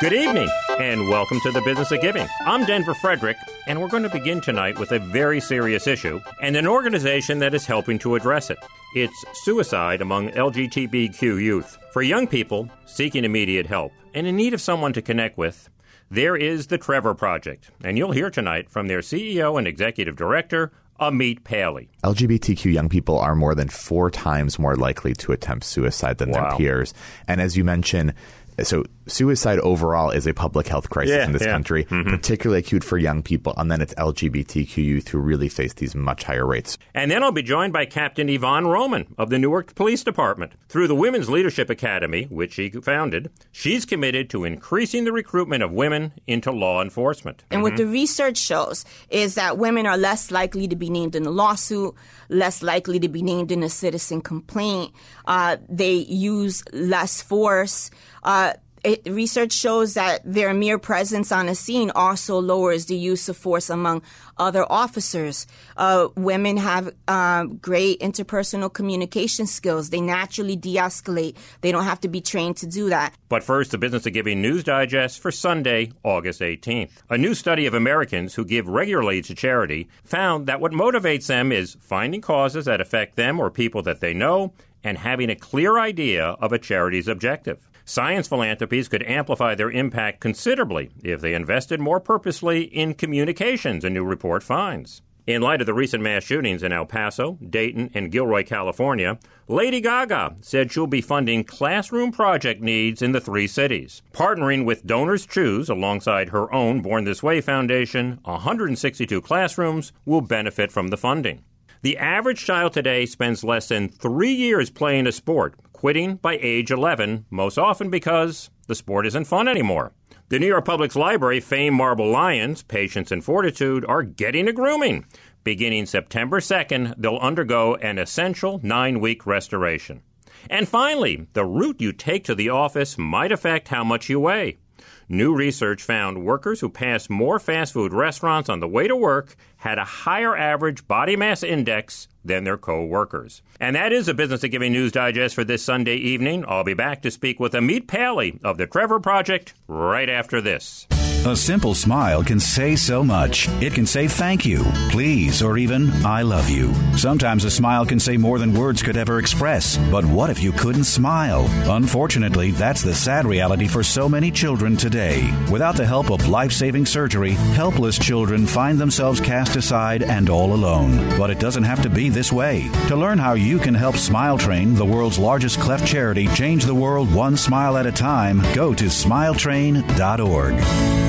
Good evening, and welcome to the Business of Giving. I'm Denver Frederick, and we're going to begin tonight with a very serious issue and an organization that is helping to address it. It's suicide among LGBTQ youth. For young people seeking immediate help and in need of someone to connect with, there is the Trevor Project, and you'll hear tonight from their CEO and executive director, Amit Paley. LGBTQ young people are more than four times more likely to attempt suicide than Wow. their peers. And as you mentioned, so suicide overall is a public health crisis Yeah, in this yeah. country, Mhm. particularly acute for young people. And then it's LGBTQ youth who really face these much higher rates. And then I'll be joined by Captain Yvonne Roman of the Newark Police Department. Through the Women's Leadership Academy, which she founded, she's committed to increasing the recruitment of women into law enforcement. And what the research shows is that women are less likely to be named in a lawsuit, less likely to be named in a citizen complaint. Uh, they use less force. Uh, it, research shows that their mere presence on a scene also lowers the use of force among other officers. Uh, women have um, great interpersonal communication skills. They naturally de escalate. They don't have to be trained to do that. But first, the Business of Giving News Digest for Sunday, August 18th. A new study of Americans who give regularly to charity found that what motivates them is finding causes that affect them or people that they know and having a clear idea of a charity's objective. Science philanthropies could amplify their impact considerably if they invested more purposely in communications, a new report finds. In light of the recent mass shootings in El Paso, Dayton, and Gilroy, California, Lady Gaga said she'll be funding classroom project needs in the three cities. Partnering with Donors Choose alongside her own Born This Way Foundation, 162 classrooms will benefit from the funding. The average child today spends less than three years playing a sport, quitting by age 11, most often because the sport isn't fun anymore. The New York Public Library famed Marble Lions, Patience and Fortitude, are getting a grooming. Beginning September 2nd, they'll undergo an essential nine week restoration. And finally, the route you take to the office might affect how much you weigh. New research found workers who pass more fast food restaurants on the way to work had a higher average body mass index than their co-workers. And that is a Business of Giving News Digest for this Sunday evening. I'll be back to speak with Amit Paley of the Trevor Project right after this. A simple smile can say so much. It can say thank you, please, or even I love you. Sometimes a smile can say more than words could ever express. But what if you couldn't smile? Unfortunately, that's the sad reality for so many children today. Without the help of life saving surgery, helpless children find themselves cast aside and all alone. But it doesn't have to be this way. To learn how you can help Smile Train, the world's largest cleft charity, change the world one smile at a time, go to smiletrain.org.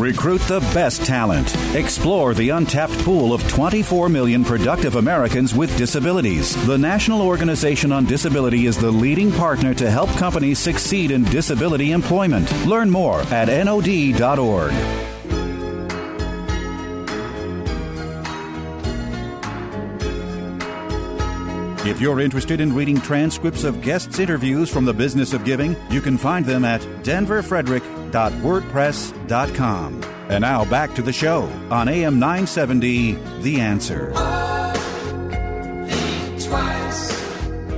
Recruit the best talent. Explore the untapped pool of 24 million productive Americans with disabilities. The National Organization on Disability is the leading partner to help companies succeed in disability employment. Learn more at NOD.org. If you're interested in reading transcripts of guests' interviews from the business of giving, you can find them at denverfrederick.wordpress.com. And now back to the show on AM 970 The Answer.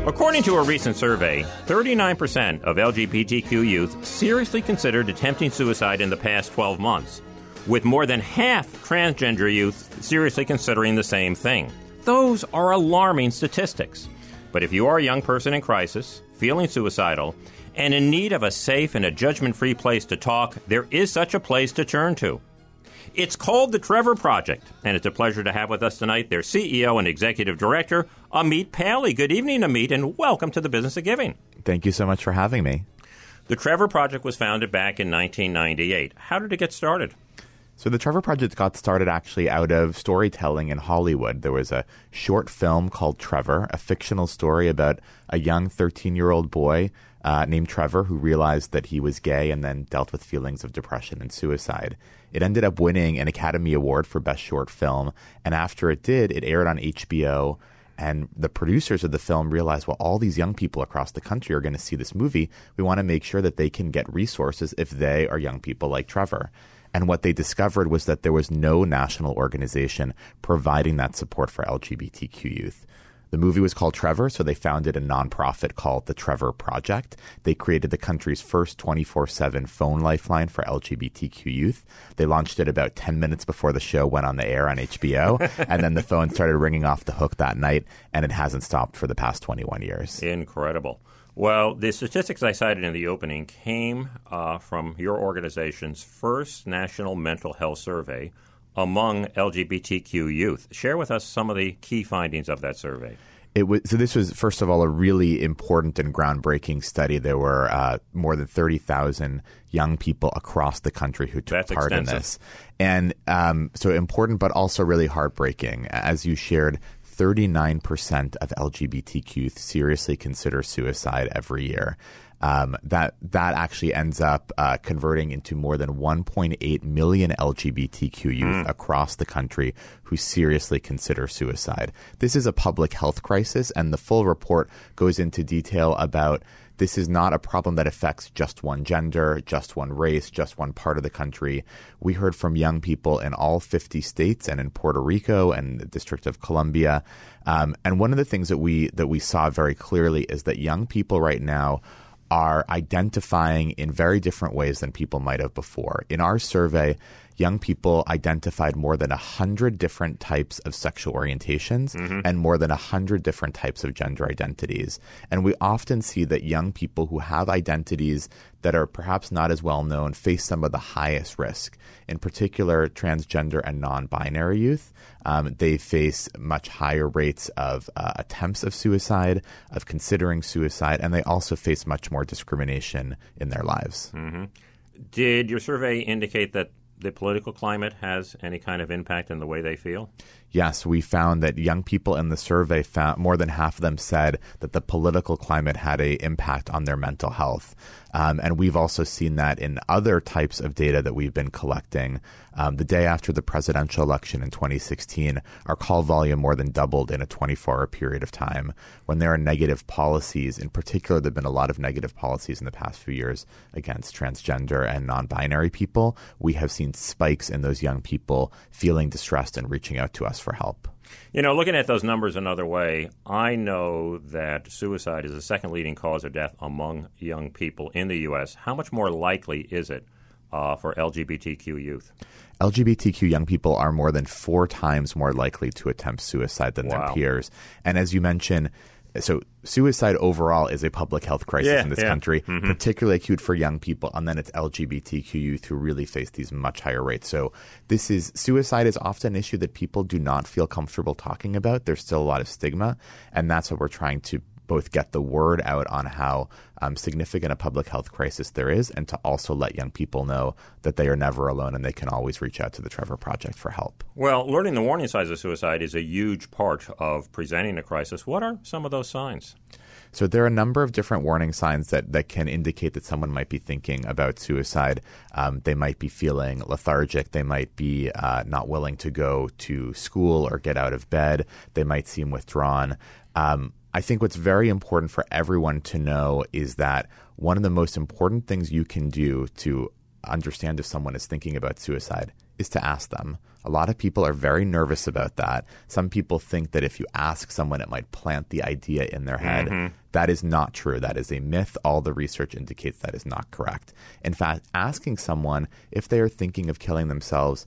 According to a recent survey, 39% of LGBTQ youth seriously considered attempting suicide in the past 12 months, with more than half transgender youth seriously considering the same thing. Those are alarming statistics. But if you are a young person in crisis, feeling suicidal, and in need of a safe and a judgment free place to talk, there is such a place to turn to. It's called the Trevor Project, and it's a pleasure to have with us tonight their CEO and Executive Director, Amit Paley. Good evening, Amit, and welcome to the Business of Giving. Thank you so much for having me. The Trevor Project was founded back in 1998. How did it get started? So the Trevor Project got started actually out of storytelling in Hollywood. There was a short film called Trevor, a fictional story about a young 13 year old boy uh, named Trevor who realized that he was gay and then dealt with feelings of depression and suicide. It ended up winning an Academy Award for Best Short Film, and after it did, it aired on HBO. And the producers of the film realized, well, all these young people across the country are going to see this movie. We want to make sure that they can get resources if they are young people like Trevor. And what they discovered was that there was no national organization providing that support for LGBTQ youth. The movie was called Trevor, so they founded a nonprofit called the Trevor Project. They created the country's first 24 7 phone lifeline for LGBTQ youth. They launched it about 10 minutes before the show went on the air on HBO, and then the phone started ringing off the hook that night, and it hasn't stopped for the past 21 years. Incredible. Well, the statistics I cited in the opening came uh, from your organization's first national mental health survey among LGBTQ youth. Share with us some of the key findings of that survey. It was so. This was first of all a really important and groundbreaking study. There were uh, more than thirty thousand young people across the country who took That's part extensive. in this, and um, so important, but also really heartbreaking. As you shared, 39% of LGBTQ youth seriously consider suicide every year. Um, that that actually ends up uh, converting into more than 1.8 million LGBTQ youth across the country who seriously consider suicide. This is a public health crisis, and the full report goes into detail about this is not a problem that affects just one gender, just one race, just one part of the country. We heard from young people in all 50 states and in Puerto Rico and the District of Columbia. Um, and one of the things that we that we saw very clearly is that young people right now are identifying in very different ways than people might have before. In our survey, young people identified more than 100 different types of sexual orientations and more than 100 different types of gender identities. And we often see that young people who have identities that are perhaps not as well known face some of the highest risk. In particular, transgender and non binary youth. Um, they face much higher rates of uh, attempts of suicide, of considering suicide, and they also face much more discrimination in their lives. Did your survey indicate that the political climate has any kind of impact in the way they feel? Yes, we found that young people in the survey found more than half of them said that the political climate had a impact on their mental health. Um, and we've also seen that in other types of data that we've been collecting. Um, the day after the presidential election in 2016, our call volume more than doubled in a 24 hour period of time. When there are negative policies, in particular, there have been a lot of negative policies in the past few years against transgender and non binary people. We have seen spikes in those young people feeling distressed and reaching out to us for help. You know, looking at those numbers another way, I know that suicide is the second leading cause of death among young people in the U.S. How much more likely is it uh, for LGBTQ youth? LGBTQ young people are more than four times more likely to attempt suicide than their peers. And as you mentioned, so suicide overall is a public health crisis Yeah, in this yeah. country, Mhm. particularly acute for young people, and then it's LGBTQ youth who really face these much higher rates. So this is suicide is often an issue that people do not feel comfortable talking about. There's still a lot of stigma, and that's what we're trying to both get the word out on how um, significant a public health crisis there is, and to also let young people know that they are never alone and they can always reach out to the Trevor Project for help. Well, learning the warning signs of suicide is a huge part of presenting a crisis. What are some of those signs? So there are a number of different warning signs that, that can indicate that someone might be thinking about suicide. Um, they might be feeling lethargic. They might be uh, not willing to go to school or get out of bed. They might seem withdrawn. Um, I think what's very important for everyone to know is that one of the most important things you can do to understand if someone is thinking about suicide is to ask them. A lot of people are very nervous about that. Some people think that if you ask someone, it might plant the idea in their head. Mhm. That is not true. That is a myth. All the research indicates that is not correct. In fact, asking someone if they are thinking of killing themselves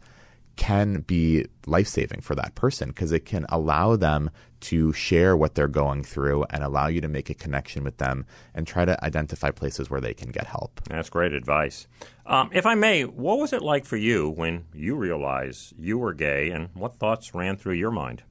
can be life saving for that person because it can allow them to share what they're going through and allow you to make a connection with them and try to identify places where they can get help. That's great advice. Um, if I may, what was it like for you when you realized you were gay, and what thoughts ran through your mind?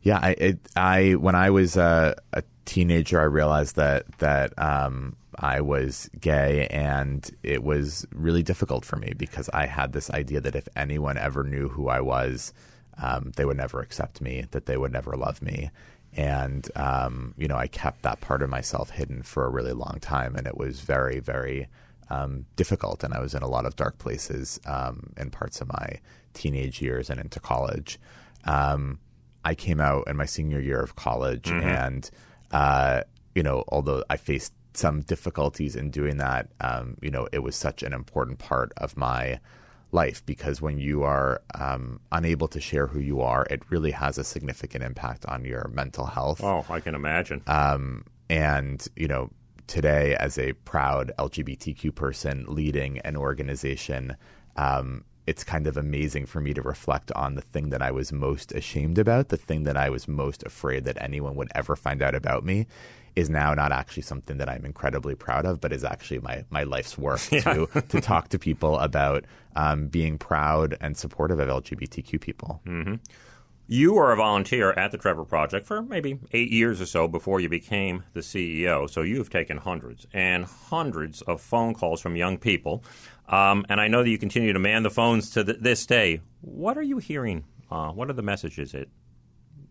Yeah, I, it, I when I was a, a teenager, I realized that that um, I was gay, and it was really difficult for me because I had this idea that if anyone ever knew who I was, um, they would never accept me, that they would never love me. And, um, you know, I kept that part of myself hidden for a really long time. And it was very, very um, difficult. And I was in a lot of dark places um, in parts of my teenage years and into college. Um, I came out in my senior year of college. Mm-hmm. And, uh, you know, although I faced some difficulties in doing that, um, you know, it was such an important part of my life because when you are um, unable to share who you are, it really has a significant impact on your mental health. Oh, I can imagine. Um, and, you know, today, as a proud LGBTQ person leading an organization, um, it's kind of amazing for me to reflect on the thing that I was most ashamed about, the thing that I was most afraid that anyone would ever find out about me is now not actually something that I'm incredibly proud of, but is actually my, my life's work yeah. to to talk to people about um, being proud and supportive of LGBTQ people. Mm-hmm. You were a volunteer at the Trevor Project for maybe eight years or so before you became the CEO. So you've taken hundreds and hundreds of phone calls from young people. Um, and I know that you continue to man the phones to th- this day. What are you hearing? Uh, what are the messages that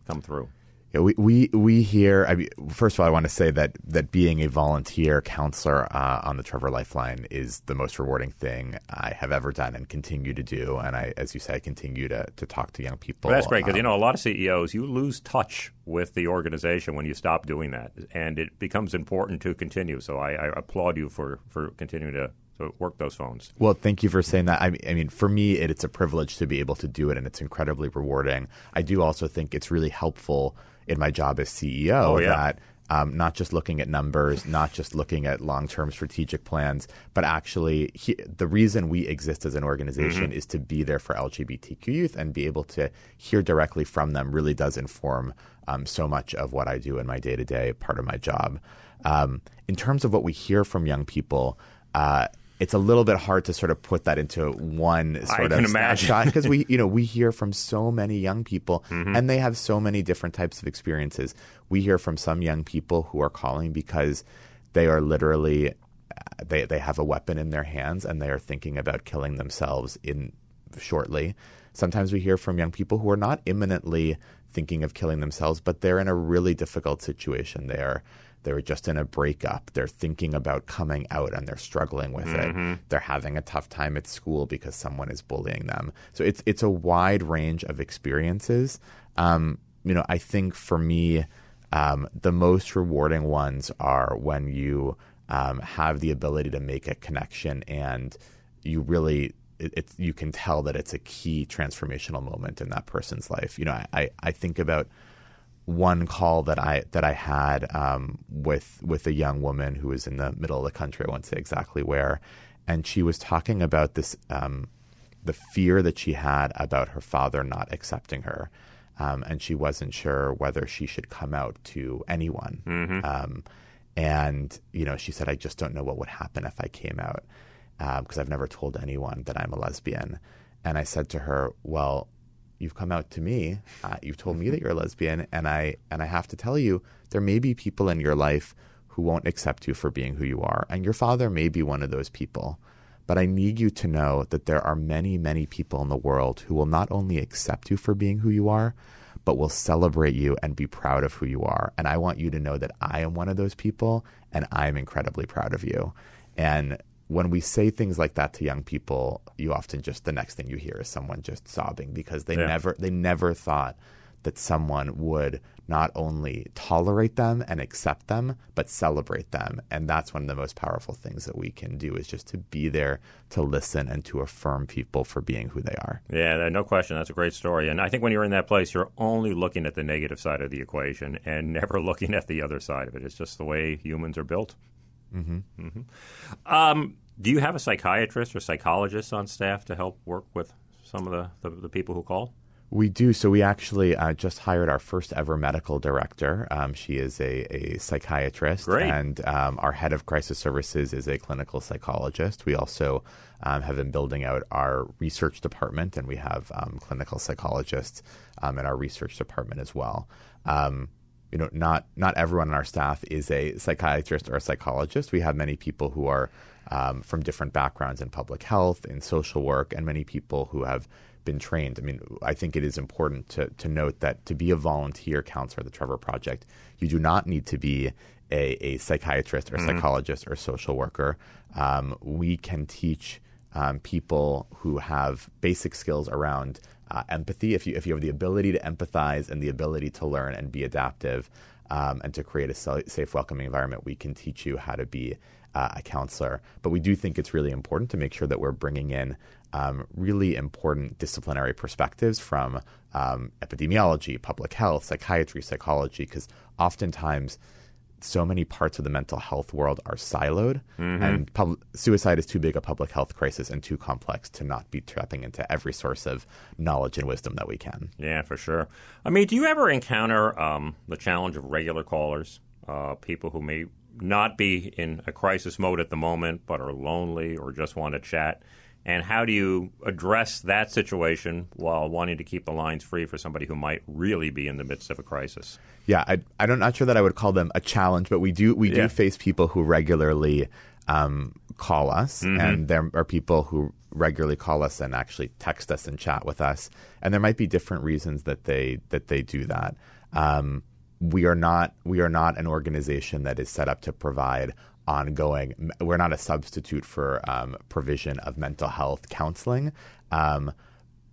come through? Yeah, we, we we hear. I mean, first of all, I want to say that that being a volunteer counselor uh, on the Trevor Lifeline is the most rewarding thing I have ever done and continue to do. And I, as you say, I continue to to talk to young people. Well, that's great because um, you know a lot of CEOs you lose touch with the organization when you stop doing that, and it becomes important to continue. So I, I applaud you for for continuing to to work those phones. Well, thank you for saying that. I mean, I mean, for me, it, it's a privilege to be able to do it, and it's incredibly rewarding. I do also think it's really helpful in my job as CEO oh, yeah. that um, not just looking at numbers, not just looking at long term strategic plans, but actually he, the reason we exist as an organization mm-hmm. is to be there for LGBTQ youth and be able to hear directly from them really does inform um, so much of what I do in my day to day part of my job. Um, in terms of what we hear from young people, uh, it's a little bit hard to sort of put that into one sort I of snapshot because we you know we hear from so many young people mm-hmm. and they have so many different types of experiences. We hear from some young people who are calling because they are literally they they have a weapon in their hands and they are thinking about killing themselves in shortly. Sometimes we hear from young people who are not imminently thinking of killing themselves, but they're in a really difficult situation. They are they were just in a breakup. They're thinking about coming out and they're struggling with mm-hmm. it. They're having a tough time at school because someone is bullying them. So it's it's a wide range of experiences. Um, you know, I think for me, um, the most rewarding ones are when you um, have the ability to make a connection and you really it, you can tell that it's a key transformational moment in that person's life. You know, I, I think about one call that I that I had um, with with a young woman who was in the middle of the country. I won't say exactly where, and she was talking about this um, the fear that she had about her father not accepting her, um, and she wasn't sure whether she should come out to anyone. Mm-hmm. Um, and you know, she said, "I just don't know what would happen if I came out because um, I've never told anyone that I'm a lesbian." And I said to her, "Well." You've come out to me. Uh, you've told me that you're a lesbian, and I and I have to tell you, there may be people in your life who won't accept you for being who you are, and your father may be one of those people. But I need you to know that there are many, many people in the world who will not only accept you for being who you are, but will celebrate you and be proud of who you are. And I want you to know that I am one of those people, and I am incredibly proud of you. And when we say things like that to young people, you often just the next thing you hear is someone just sobbing because they yeah. never they never thought that someone would not only tolerate them and accept them, but celebrate them. And that's one of the most powerful things that we can do is just to be there to listen and to affirm people for being who they are. Yeah, no question. That's a great story. And I think when you're in that place, you're only looking at the negative side of the equation and never looking at the other side of it. It's just the way humans are built. Mm-hmm. Mm-hmm. Um, do you have a psychiatrist or psychologist on staff to help work with some of the, the, the people who call? We do. So we actually uh, just hired our first ever medical director. Um, she is a, a psychiatrist, Great. and um, our head of crisis services is a clinical psychologist. We also um, have been building out our research department, and we have um, clinical psychologists um, in our research department as well. You know, not not everyone on our staff is a psychiatrist or a psychologist. We have many people who are um, from different backgrounds in public health, in social work, and many people who have been trained. I mean, I think it is important to, to note that to be a volunteer counselor at the Trevor Project, you do not need to be a, a psychiatrist or mm-hmm. psychologist or social worker. Um, we can teach um, people who have basic skills around uh, empathy. If you if you have the ability to empathize and the ability to learn and be adaptive, um, and to create a safe, welcoming environment, we can teach you how to be uh, a counselor. But we do think it's really important to make sure that we're bringing in um, really important disciplinary perspectives from um, epidemiology, public health, psychiatry, psychology, because oftentimes so many parts of the mental health world are siloed, mm-hmm. and pub- suicide is too big a public health crisis and too complex to not be tapping into every source of knowledge and wisdom that we can. Yeah, for sure. I mean, do you ever encounter um, the challenge of regular callers, uh, people who may not be in a crisis mode at the moment, but are lonely or just want to chat? And how do you address that situation while wanting to keep the lines free for somebody who might really be in the midst of a crisis? Yeah, I, I'm not sure that I would call them a challenge, but we do we yeah. do face people who regularly um, call us, mm-hmm. and there are people who regularly call us and actually text us and chat with us, and there might be different reasons that they that they do that. Um, we are not we are not an organization that is set up to provide ongoing. We're not a substitute for um, provision of mental health counseling. Um,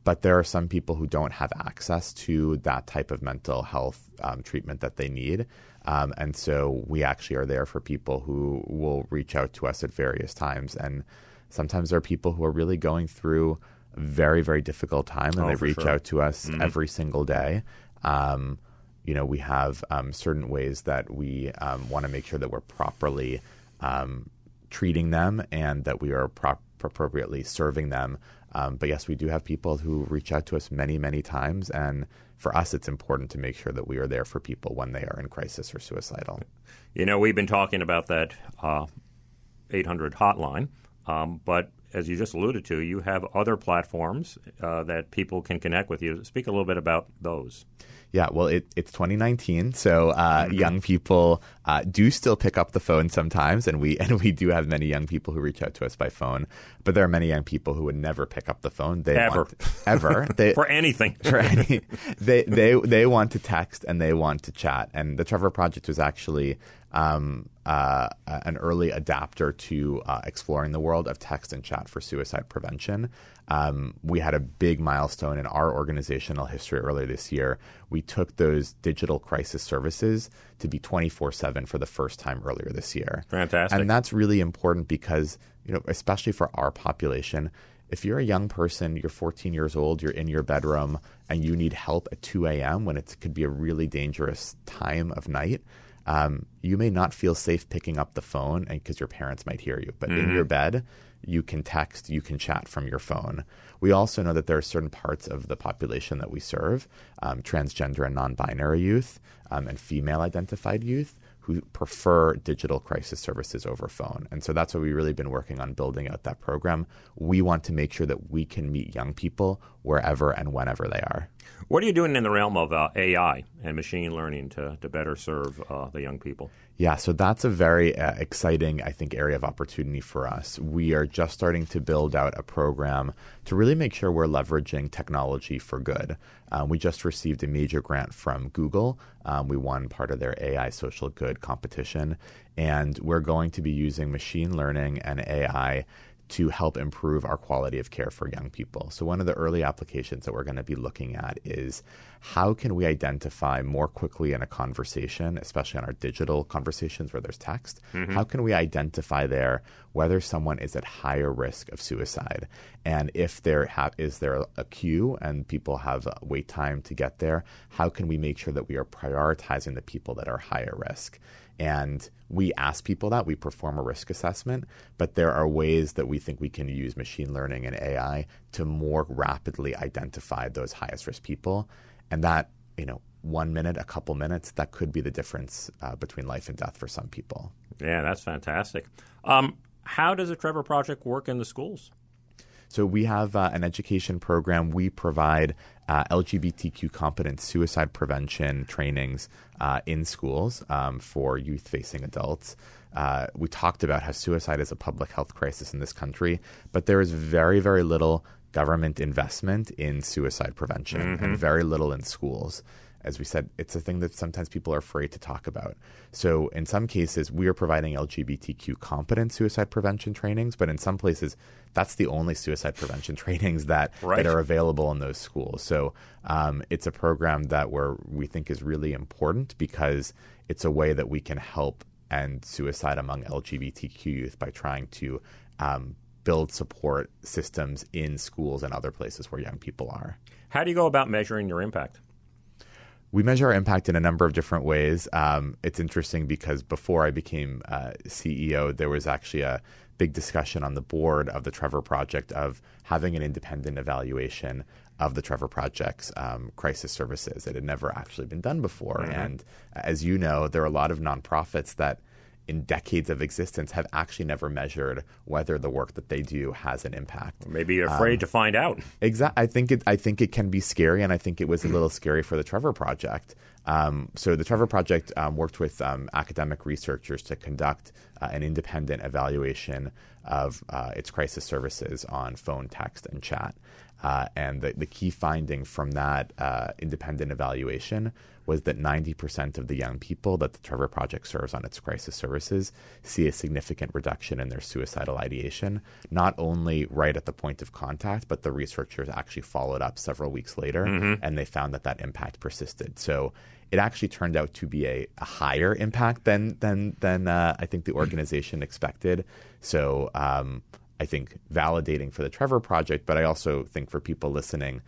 but there are some people who don't have access to that type of mental health um, treatment that they need. Um, and so we actually are there for people who will reach out to us at various times. And sometimes there are people who are really going through a very, very difficult time and oh, they reach sure. out to us mm-hmm. every single day. Um, you know, we have um, certain ways that we um, want to make sure that we're properly um, treating them and that we are pro- appropriately serving them. Um, but yes, we do have people who reach out to us many, many times. And for us, it's important to make sure that we are there for people when they are in crisis or suicidal. You know, we've been talking about that uh, 800 hotline, um, but as you just alluded to, you have other platforms uh, that people can connect with you. Speak a little bit about those. Yeah, well, it, it's 2019, so uh, mm-hmm. young people uh, do still pick up the phone sometimes, and we and we do have many young people who reach out to us by phone. But there are many young people who would never pick up the phone. They ever, want, ever they, for anything. for any, they they they want to text and they want to chat. And the Trevor Project was actually um, uh, an early adapter to uh, exploring the world of text and chat for suicide prevention. Um, we had a big milestone in our organizational history earlier this year. We took those digital crisis services to be 24 7 for the first time earlier this year. Fantastic. And that's really important because, you know, especially for our population, if you're a young person, you're 14 years old, you're in your bedroom, and you need help at 2 a.m. when it could be a really dangerous time of night, um, you may not feel safe picking up the phone because your parents might hear you. But mm-hmm. in your bed, you can text, you can chat from your phone. We also know that there are certain parts of the population that we serve, um, transgender and non binary youth, um, and female identified youth, who prefer digital crisis services over phone. And so that's what we've really been working on building out that program. We want to make sure that we can meet young people wherever and whenever they are. What are you doing in the realm of uh, AI and machine learning to, to better serve uh, the young people? Yeah, so that's a very uh, exciting, I think, area of opportunity for us. We are just starting to build out a program to really make sure we're leveraging technology for good. Um, we just received a major grant from Google. Um, we won part of their AI social good competition, and we're going to be using machine learning and AI to help improve our quality of care for young people. So, one of the early applications that we're going to be looking at is how can we identify more quickly in a conversation, especially on our digital conversations where there's text, mm-hmm. how can we identify there whether someone is at higher risk of suicide? And if there ha- is there a queue and people have wait time to get there, how can we make sure that we are prioritizing the people that are higher risk? And we ask people that, we perform a risk assessment, but there are ways that we think we can use machine learning and AI to more rapidly identify those highest risk people. And that, you know, one minute, a couple minutes, that could be the difference uh, between life and death for some people. Yeah, that's fantastic. Um, how does the Trevor Project work in the schools? So we have uh, an education program. We provide uh, LGBTQ competent suicide prevention trainings uh, in schools um, for youth facing adults. Uh, we talked about how suicide is a public health crisis in this country, but there is very, very little government investment in suicide prevention mm-hmm. and very little in schools. As we said, it's a thing that sometimes people are afraid to talk about. So, in some cases, we are providing LGBTQ competent suicide prevention trainings, but in some places, that's the only suicide prevention trainings that, right. that are available in those schools. So, um, it's a program that where we think is really important because it's a way that we can help end suicide among LGBTQ youth by trying to um, build support systems in schools and other places where young people are. How do you go about measuring your impact? We measure our impact in a number of different ways. Um, it's interesting because before I became uh, CEO, there was actually a big discussion on the board of the Trevor Project of having an independent evaluation of the Trevor Project's um, crisis services. It had never actually been done before. Mm-hmm. And as you know, there are a lot of nonprofits that in decades of existence have actually never measured whether the work that they do has an impact. Maybe you're afraid um, to find out. Exactly. I think it. I think it can be scary, and I think it was a little scary for the Trevor Project. Um, so the Trevor Project um, worked with um, academic researchers to conduct uh, an independent evaluation of uh, its crisis services on phone, text, and chat. Uh, and the, the, key finding from that uh, independent evaluation was that 90% of the young people that the Trevor Project serves on its crisis services see a significant reduction in their suicidal ideation, not only right at the point of contact, but the researchers actually followed up several weeks later mm-hmm. and they found that that impact persisted. So it actually turned out to be a, a higher impact than, than, than uh, I think the organization expected. So, um, I think, validating for the Trevor Project, but I also think for people listening,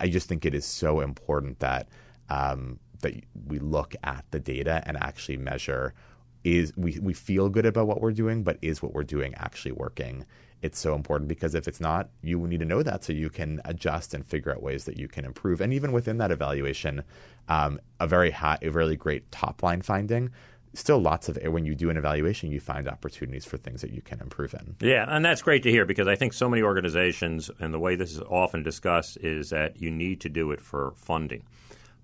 I just think it is so important that um, that we look at the data and actually measure is we, we feel good about what we're doing, but is what we're doing actually working? It's so important because if it's not, you need to know that so you can adjust and figure out ways that you can improve. And even within that evaluation, um, a very high, a really great top line finding still lots of when you do an evaluation, you find opportunities for things that you can improve in. Yeah, and that's great to hear because I think so many organizations and the way this is often discussed is that you need to do it for funding.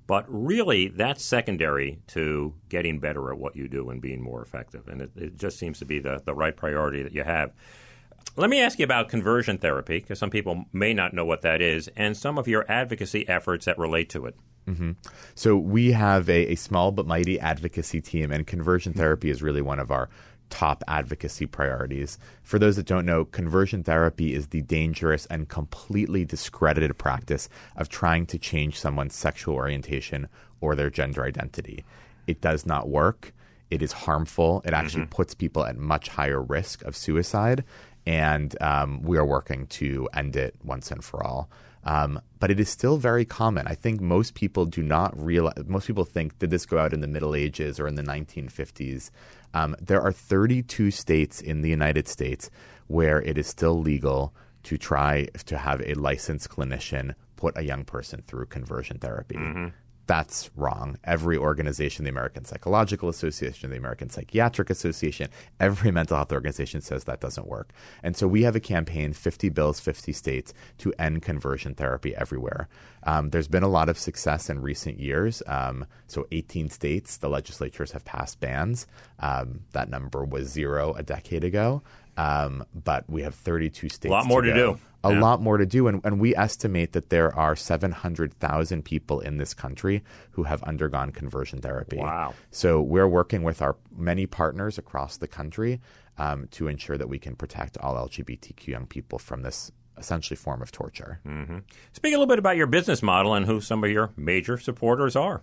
But really, that's secondary to getting better at what you do and being more effective. And it, it just seems to be the, the right priority that you have. Let me ask you about conversion therapy, because some people may not know what that is, and some of your advocacy efforts that relate to it. Mm-hmm. So we have a, a, small but mighty advocacy team, and conversion therapy is really one of our top advocacy priorities. For those that don't know, conversion therapy is the dangerous and completely discredited practice of trying to change someone's sexual orientation or their gender identity. It does not work. It is harmful. It actually mm-hmm. puts people at much higher risk of suicide. And um, we are working to end it once and for all. Um, but it is still very common. I think most people do not realize, most people think, did this go out in the Middle Ages or in the 1950s? Um, there are 32 states in the United States where it is still legal to try to have a licensed clinician put a young person through conversion therapy. Mm-hmm. That's wrong. Every organization, the American Psychological Association, the American Psychiatric Association, every mental health organization says that doesn't work. And so we have a campaign, 50 bills, 50 states, to end conversion therapy everywhere. Um, there's been a lot of success in recent years. Um, so 18 states, the legislatures have passed bans. Um, that number was zero a decade ago. Um, but we have 32 states. A lot more to, to do. A yeah. lot more to do. And, and we estimate that there are 700,000 people in this country who have undergone conversion therapy. Wow. So we're working with our many partners across the country um, to ensure that we can protect all LGBTQ young people from this essentially form of torture. Mm-hmm. Speak a little bit about your business model and who some of your major supporters are.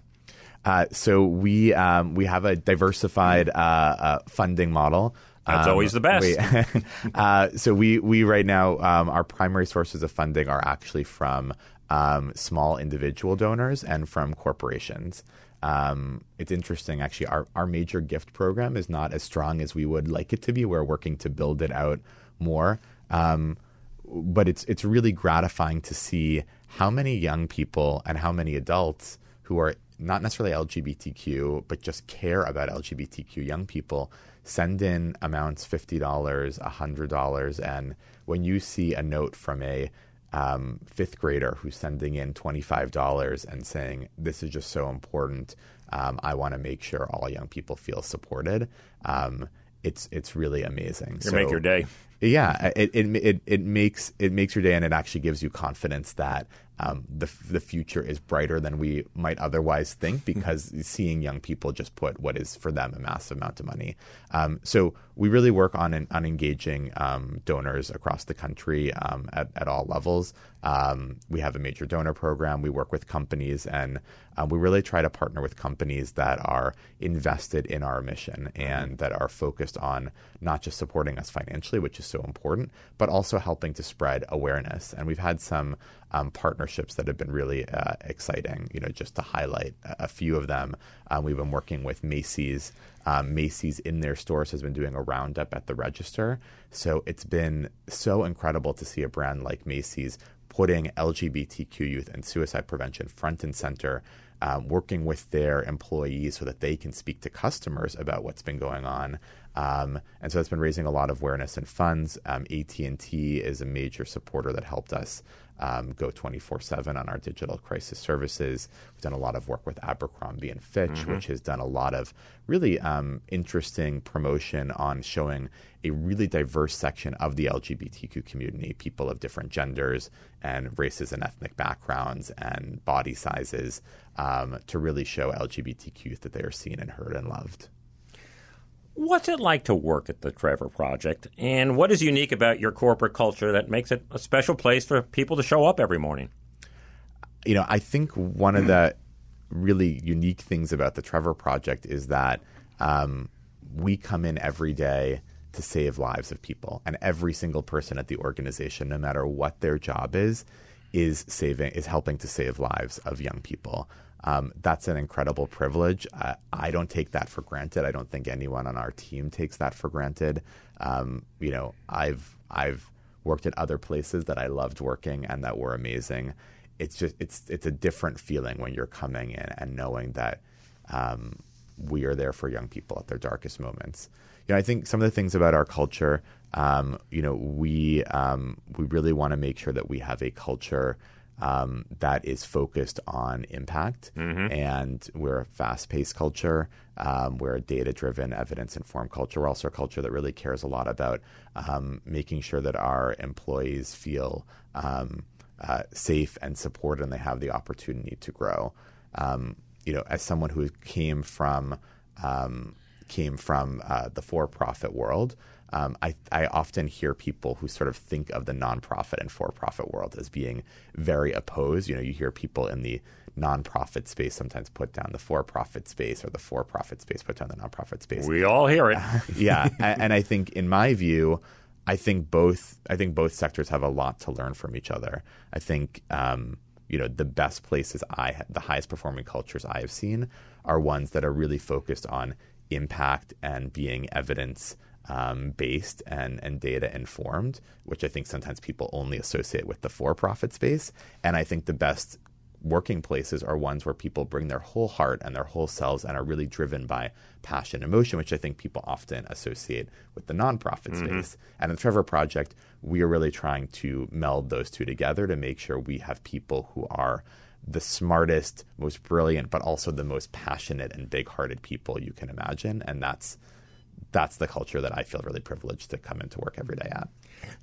Uh, so we um, we have a diversified uh, uh, funding model. That's um, always the best. We, uh, so we we right now um, our primary sources of funding are actually from um, small individual donors and from corporations. Um, it's interesting, actually. Our our major gift program is not as strong as we would like it to be. We're working to build it out more, um, but it's it's really gratifying to see how many young people and how many adults who are not necessarily LGBTQ, but just care about LGBTQ young people, send in amounts $50, $100. And when you see a note from a um, fifth grader who's sending in $25 and saying, This is just so important. Um, I want to make sure all young people feel supported. Um, it's it's really amazing. You so, make your day. Yeah, it, it it it makes it makes your day, and it actually gives you confidence that um, the the future is brighter than we might otherwise think because seeing young people just put what is for them a massive amount of money. Um, so we really work on on engaging um, donors across the country um, at at all levels. Um, we have a major donor program. We work with companies, and uh, we really try to partner with companies that are invested in our mission and that are focused on not just supporting us financially, which is so important, but also helping to spread awareness. And we've had some um, partnerships that have been really uh, exciting. You know, just to highlight a, few of them, um, we've been working with Macy's. Um, Macy's in their stores has been doing a roundup at the register. So it's been so incredible to see a brand like Macy's putting LGBTQ youth and suicide prevention front and center. Um, working with their employees so that they can speak to customers about what's been going on, um, and so it's been raising a lot of awareness and funds. Um, AT and T is a major supporter that helped us um, go 24 7 on our digital crisis services. We've done a lot of work with Abercrombie and Fitch, mm-hmm. which has done a lot of really um, interesting promotion on showing a really diverse section of the LGBTQ community, people of different genders and races and ethnic backgrounds and body sizes, um, to really show LGBTQ that they are seen and heard and loved. What's it like to work at the Trevor Project? And what is unique about your corporate culture that makes it a special place for people to show up every morning? You know, I think one of the really unique things about the Trevor Project is that um, we come in every day to save lives of people. And every single person at the organization, no matter what their job is, is saving is helping to save lives of young people. Um, that's an incredible privilege. Uh, I don't take that for granted. I don't think anyone on our team takes that for granted. Um, you know, I've I've worked at other places that I loved working and that were amazing. It's just it's it's a different feeling when you're coming in and knowing that um, we are there for young people at their darkest moments. You know, I think some of the things about our culture, um, you know, we um, we really want to make sure that we have a culture um, that is focused on impact. Mm-hmm. And we're a fast paced culture. Um, we're a data driven, evidence informed culture. We're also a culture that really cares a lot about um, making sure that our employees feel um, uh, safe and supported and they have the opportunity to grow. Um, you know, as someone who came from um, came from uh, the for profit world, um, I, I often hear people who sort of think of the nonprofit and for-profit world as being very opposed. You know, you hear people in the nonprofit space sometimes put down the for-profit space, or the for-profit space put down the nonprofit space. We all hear it. yeah, and, and I think, in my view, I think both I think both sectors have a lot to learn from each other. I think um, you know the best places I the highest performing cultures I have seen are ones that are really focused on impact and being evidence um, based and, and data informed, which I think sometimes people only associate with the for profit space. And I think the best working places are ones where people bring their whole heart and their whole selves and are really driven by passion and emotion, which I think people often associate with the nonprofit mm-hmm. space. And in the Trevor Project, we are really trying to meld those two together to make sure we have people who are the smartest, most brilliant, but also the most passionate and big hearted people you can imagine. And that's that's the culture that I feel really privileged to come into work every day at.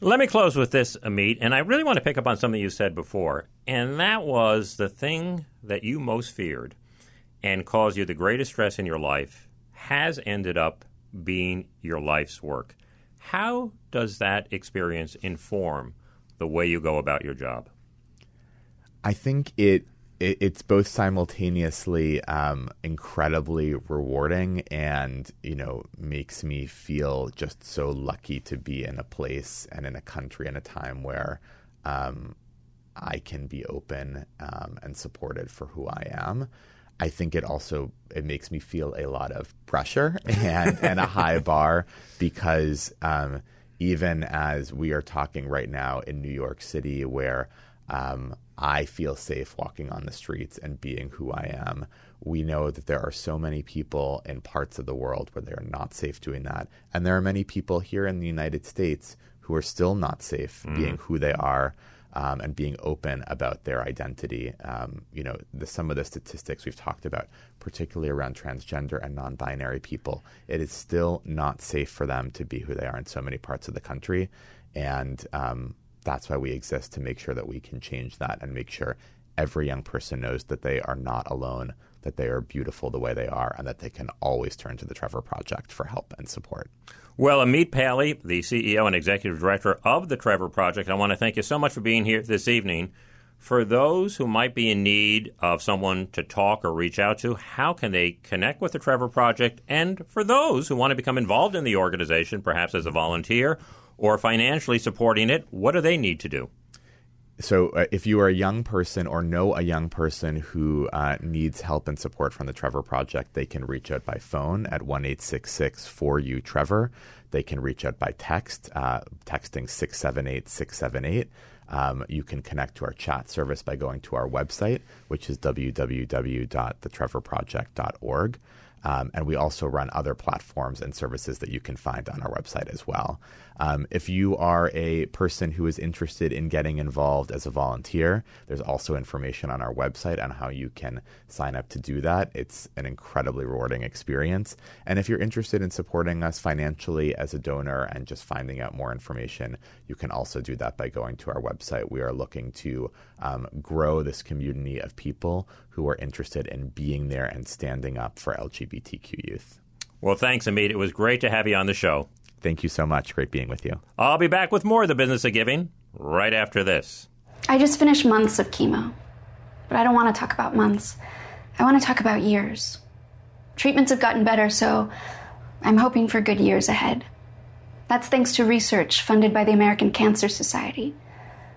Let me close with this, Amit, and I really want to pick up on something you said before, and that was the thing that you most feared and caused you the greatest stress in your life has ended up being your life's work. How does that experience inform the way you go about your job? I think it it, it's both simultaneously um, incredibly rewarding and you know makes me feel just so lucky to be in a place and in a country and a time where um, I can be open um, and supported for who I am. I think it also it makes me feel a lot of pressure and, and a high bar because um, even as we are talking right now in New York City, where um, I feel safe walking on the streets and being who I am. We know that there are so many people in parts of the world where they are not safe doing that. And there are many people here in the United States who are still not safe mm. being who they are. Um, and being open about their identity. Um, you know, the, some of the statistics we've talked about, particularly around transgender and non binary people, it is still not safe for them to be who they are in so many parts of the country. And um, that's why we exist to make sure that we can change that and make sure every young person knows that they are not alone, that they are beautiful the way they are, and that they can always turn to the Trevor Project for help and support. Well, Amit Paley, the CEO and executive director of the Trevor Project, I want to thank you so much for being here this evening. For those who might be in need of someone to talk or reach out to, how can they connect with the Trevor Project? And for those who want to become involved in the organization, perhaps as a volunteer or financially supporting it, what do they need to do? So, uh, if you are a young person or know a young person who uh, needs help and support from the Trevor Project, they can reach out by phone at 1 4 u Trevor. They can reach out by text, uh, texting 678 678. Um, you can connect to our chat service by going to our website, which is www.thetrevorproject.org. Um, and we also run other platforms and services that you can find on our website as well. Um, if you are a person who is interested in getting involved as a volunteer, there's also information on our website on how you can sign up to do that. It's an incredibly rewarding experience. And if you're interested in supporting us financially as a donor and just finding out more information, you can also do that by going to our website. We are looking to um, grow this community of people who are interested in being there and standing up for LGBTQ youth. Well, thanks, Amit. It was great to have you on the show. Thank you so much. Great being with you. I'll be back with more of the business of giving right after this. I just finished months of chemo, but I don't want to talk about months. I want to talk about years. Treatments have gotten better, so I'm hoping for good years ahead. That's thanks to research funded by the American Cancer Society.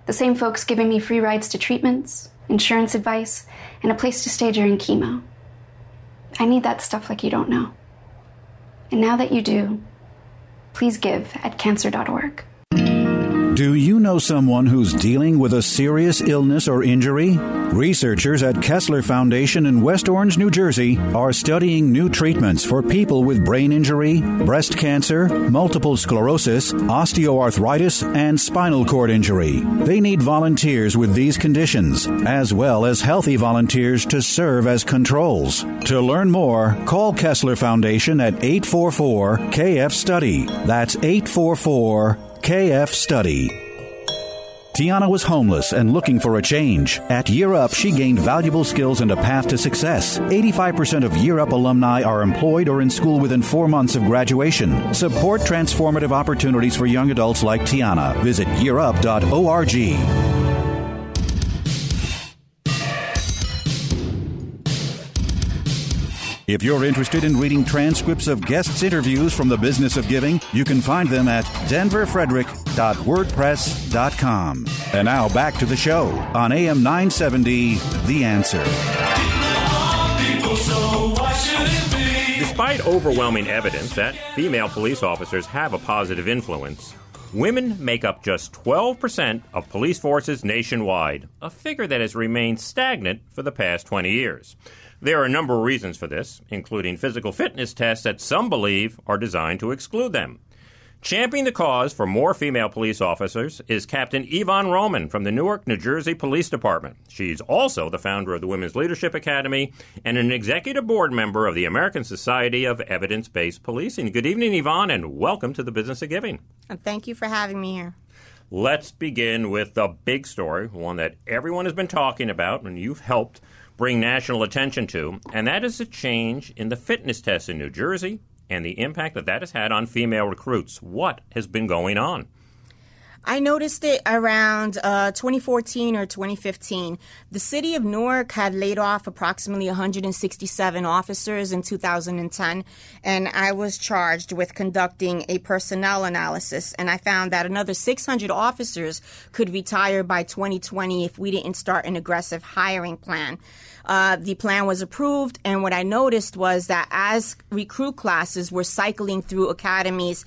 The same folks giving me free rides to treatments, insurance advice, and a place to stay during chemo. I need that stuff like you don't know. And now that you do, please give at cancer.org. Do you know someone who's dealing with a serious illness or injury? Researchers at Kessler Foundation in West Orange, New Jersey are studying new treatments for people with brain injury, breast cancer, multiple sclerosis, osteoarthritis, and spinal cord injury. They need volunteers with these conditions, as well as healthy volunteers to serve as controls. To learn more, call Kessler Foundation at 844 KF Study. That's 844 KF Study. Tiana was homeless and looking for a change. At Year Up, she gained valuable skills and a path to success. 85% of Year Up alumni are employed or in school within four months of graduation. Support transformative opportunities for young adults like Tiana. Visit yearup.org. If you're interested in reading transcripts of guests' interviews from the business of giving, you can find them at denverfrederick.wordpress.com. And now back to the show on AM 970, The Answer. Despite overwhelming evidence that female police officers have a positive influence, women make up just 12% of police forces nationwide, a figure that has remained stagnant for the past 20 years. There are a number of reasons for this, including physical fitness tests that some believe are designed to exclude them. Championing the cause for more female police officers is Captain Yvonne Roman from the Newark, New Jersey Police Department. She's also the founder of the Women's Leadership Academy and an executive board member of the American Society of Evidence Based Policing. Good evening, Yvonne, and welcome to the Business of Giving. And Thank you for having me here. Let's begin with the big story, one that everyone has been talking about, and you've helped bring national attention to, and that is a change in the fitness test in New Jersey and the impact that that has had on female recruits. What has been going on? I noticed it around uh, 2014 or 2015. The city of Newark had laid off approximately 167 officers in 2010, and I was charged with conducting a personnel analysis. And I found that another 600 officers could retire by 2020 if we didn't start an aggressive hiring plan. Uh, the plan was approved, and what I noticed was that as recruit classes were cycling through academies,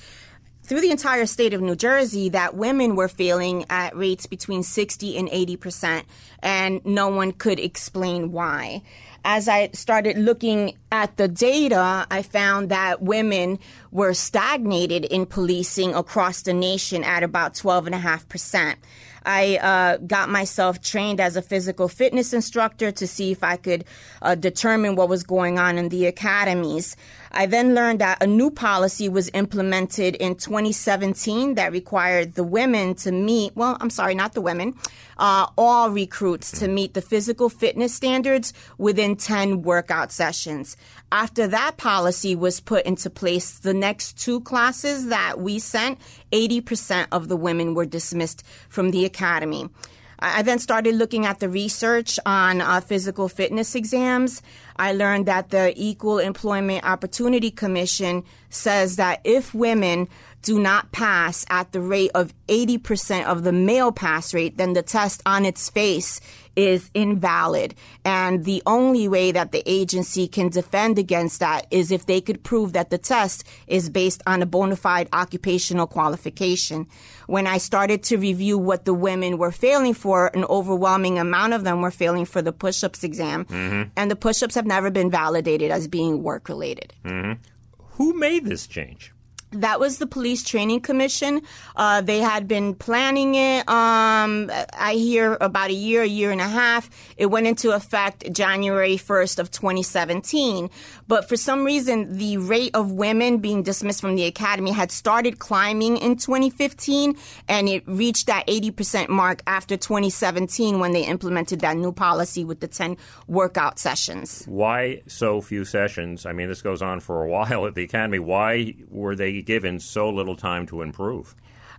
through the entire state of New Jersey that women were failing at rates between 60 and 80 percent, and no one could explain why. As I started looking at the data, I found that women were stagnated in policing across the nation at about 12.5 percent. I uh, got myself trained as a physical fitness instructor to see if I could uh, determine what was going on in the academies. I then learned that a new policy was implemented in 2017 that required the women to meet, well, I'm sorry, not the women, uh, all recruits to meet the physical fitness standards within 10 workout sessions. After that policy was put into place, the next two classes that we sent, 80% of the women were dismissed from the academy. I then started looking at the research on uh, physical fitness exams. I learned that the Equal Employment Opportunity Commission says that if women do not pass at the rate of 80% of the male pass rate, then the test on its face is invalid. And the only way that the agency can defend against that is if they could prove that the test is based on a bona fide occupational qualification. When I started to review what the women were failing for, an overwhelming amount of them were failing for the push ups exam. Mm-hmm. And the push ups have never been validated as being work related. Mm-hmm. Who made this change? That was the police training commission. Uh, they had been planning it. Um, I hear about a year, a year and a half. It went into effect January 1st of 2017. But for some reason, the rate of women being dismissed from the academy had started climbing in 2015, and it reached that 80% mark after 2017 when they implemented that new policy with the 10 workout sessions. Why so few sessions? I mean, this goes on for a while at the academy. Why were they given so little time to improve?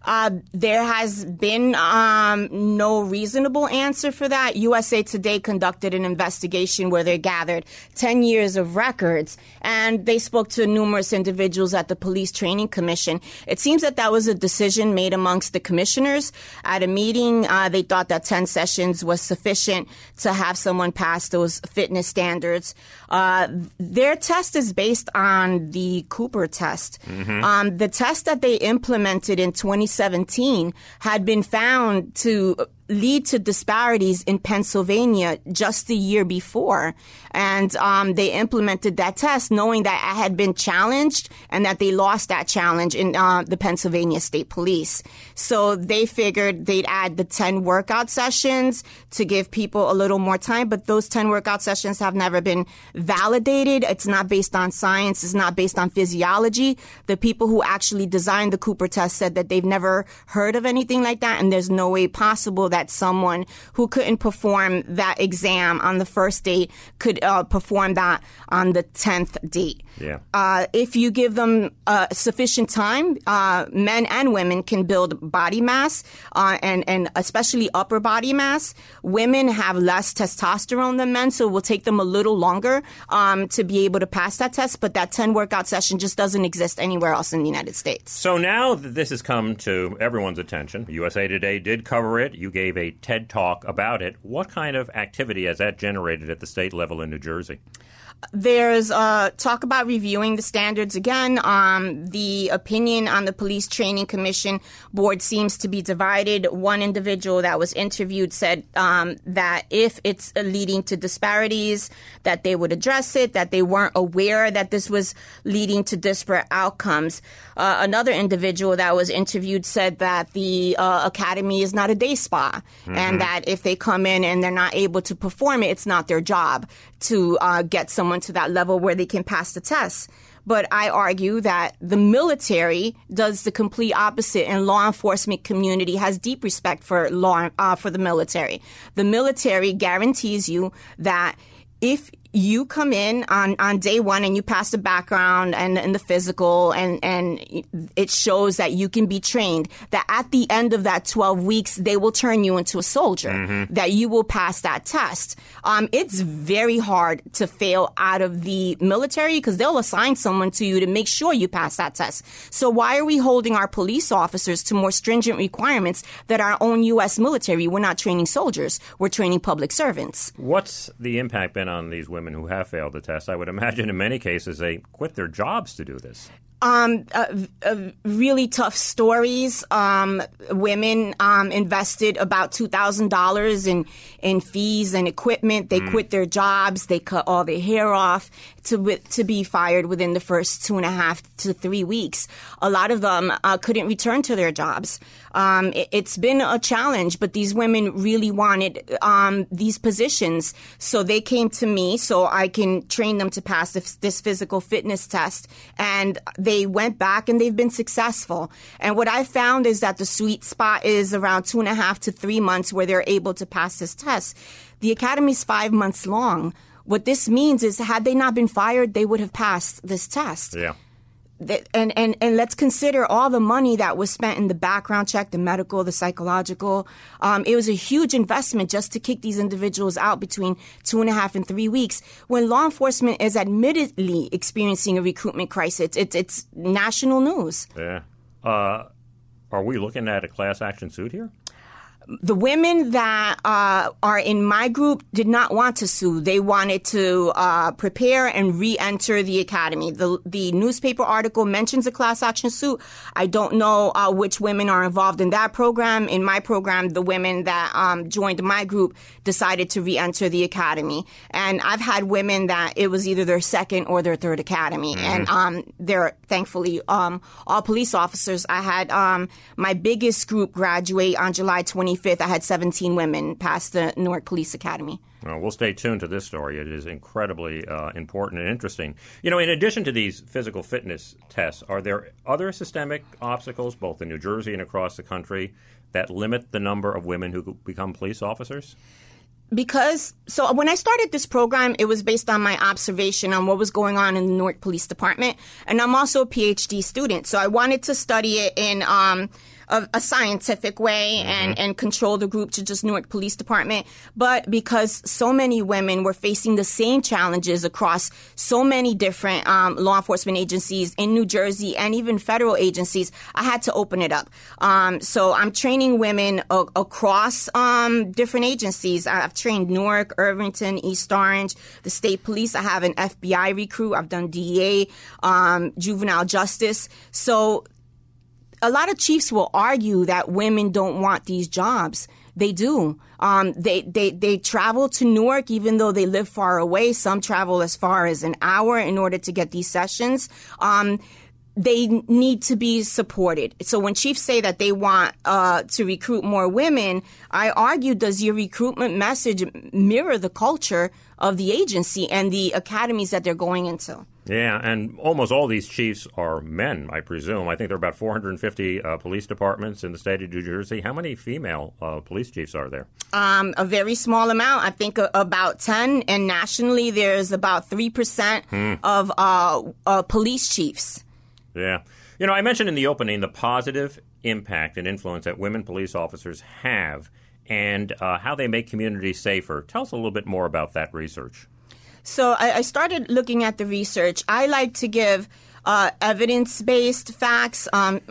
Uh, there has been um, no reasonable answer for that. USA Today conducted an investigation where they gathered 10 years of records and they spoke to numerous individuals at the Police Training Commission. It seems that that was a decision made amongst the commissioners. At a meeting, uh, they thought that 10 sessions was sufficient to have someone pass those fitness standards. Uh, their test is based on the Cooper test. Mm-hmm. Um, the test that they implemented in 20 2017 had been found to lead to disparities in Pennsylvania just the year before. And um, they implemented that test knowing that I had been challenged and that they lost that challenge in uh, the Pennsylvania State Police. So they figured they'd add the 10 workout sessions to give people a little more time. But those 10 workout sessions have never been validated. It's not based on science. It's not based on physiology. The people who actually designed the Cooper test said that they've never heard of anything like that. And there's no way possible that that someone who couldn't perform that exam on the first date could uh, perform that on the 10th date. Yeah. Uh, if you give them uh, sufficient time, uh, men and women can build body mass uh, and, and especially upper body mass. Women have less testosterone than men, so it will take them a little longer um, to be able to pass that test. But that 10 workout session just doesn't exist anywhere else in the United States. So now that this has come to everyone's attention, USA Today did cover it. You gave a TED talk about it. What kind of activity has that generated at the state level in New Jersey? There's uh, talk about reviewing the standards again. Um, the opinion on the Police Training Commission board seems to be divided. One individual that was interviewed said um, that if it's leading to disparities, that they would address it, that they weren't aware that this was leading to disparate outcomes. Uh, another individual that was interviewed said that the uh, academy is not a day spa, mm-hmm. and that if they come in and they're not able to perform it, it's not their job to uh, get someone to that level where they can pass the test. But I argue that the military does the complete opposite, and law enforcement community has deep respect for law uh, for the military. The military guarantees you that if you come in on, on day one and you pass the background and, and the physical and, and it shows that you can be trained that at the end of that 12 weeks they will turn you into a soldier mm-hmm. that you will pass that test. Um, it's very hard to fail out of the military because they'll assign someone to you to make sure you pass that test. So why are we holding our police officers to more stringent requirements that our own u.s military? We're not training soldiers. We're training public servants. What's the impact been on these women women who have failed the test, I would imagine in many cases they quit their jobs to do this. um, uh, uh, really tough stories. Um, women um, invested about two thousand dollars in in fees and equipment. They mm. quit their jobs. They cut all their hair off to to be fired within the first two and a half to three weeks. A lot of them uh, couldn't return to their jobs. Um, it, has been a challenge, but these women really wanted um, these positions, so they came to me so I can train them to pass this, this physical fitness test, and they went back and they've been successful. And what I found is that the sweet spot is around two and a half to three months where they're able to pass this test. The academy's five months long. What this means is, had they not been fired, they would have passed this test. Yeah and, and, and let's consider all the money that was spent in the background check, the medical, the psychological. Um, it was a huge investment just to kick these individuals out between two and a half and three weeks. When law enforcement is admittedly experiencing a recruitment crisis, it's, it's national news. Yeah. Uh, are we looking at a class action suit here? The women that uh, are in my group did not want to sue. They wanted to uh, prepare and re-enter the academy. The the newspaper article mentions a class action suit. I don't know uh, which women are involved in that program. In my program, the women that um, joined my group decided to re-enter the academy, and I've had women that it was either their second or their third academy, mm-hmm. and um, they're thankfully um, all police officers. I had um, my biggest group graduate on July 20. 25th, I had 17 women pass the Newark Police Academy. Well, we'll stay tuned to this story. It is incredibly uh, important and interesting. You know, in addition to these physical fitness tests, are there other systemic obstacles, both in New Jersey and across the country, that limit the number of women who become police officers? because so when I started this program, it was based on my observation on what was going on in the Newark Police Department, and I'm also a PhD student, so I wanted to study it in um, a, a scientific way mm-hmm. and, and control the group to just Newark Police Department. But because so many women were facing the same challenges across so many different um, law enforcement agencies in New Jersey and even federal agencies, I had to open it up. Um, so I'm training women a- across um, different agencies. I've trained Newark, Irvington, East Orange, the state police. I have an FBI recruit. I've done DEA, um, juvenile justice. So a lot of chiefs will argue that women don't want these jobs. They do. Um, they, they, they travel to Newark even though they live far away. Some travel as far as an hour in order to get these sessions. Um, they need to be supported. So when chiefs say that they want uh, to recruit more women, I argue, does your recruitment message mirror the culture of the agency and the academies that they're going into? Yeah, and almost all these chiefs are men, I presume. I think there are about 450 uh, police departments in the state of New Jersey. How many female uh, police chiefs are there? Um, a very small amount. I think a, about 10. And nationally, there's about 3% hmm. of uh, uh, police chiefs. Yeah. You know, I mentioned in the opening the positive impact and influence that women police officers have and uh, how they make communities safer. Tell us a little bit more about that research. So I, I started looking at the research. I like to give uh, evidence based facts. Um,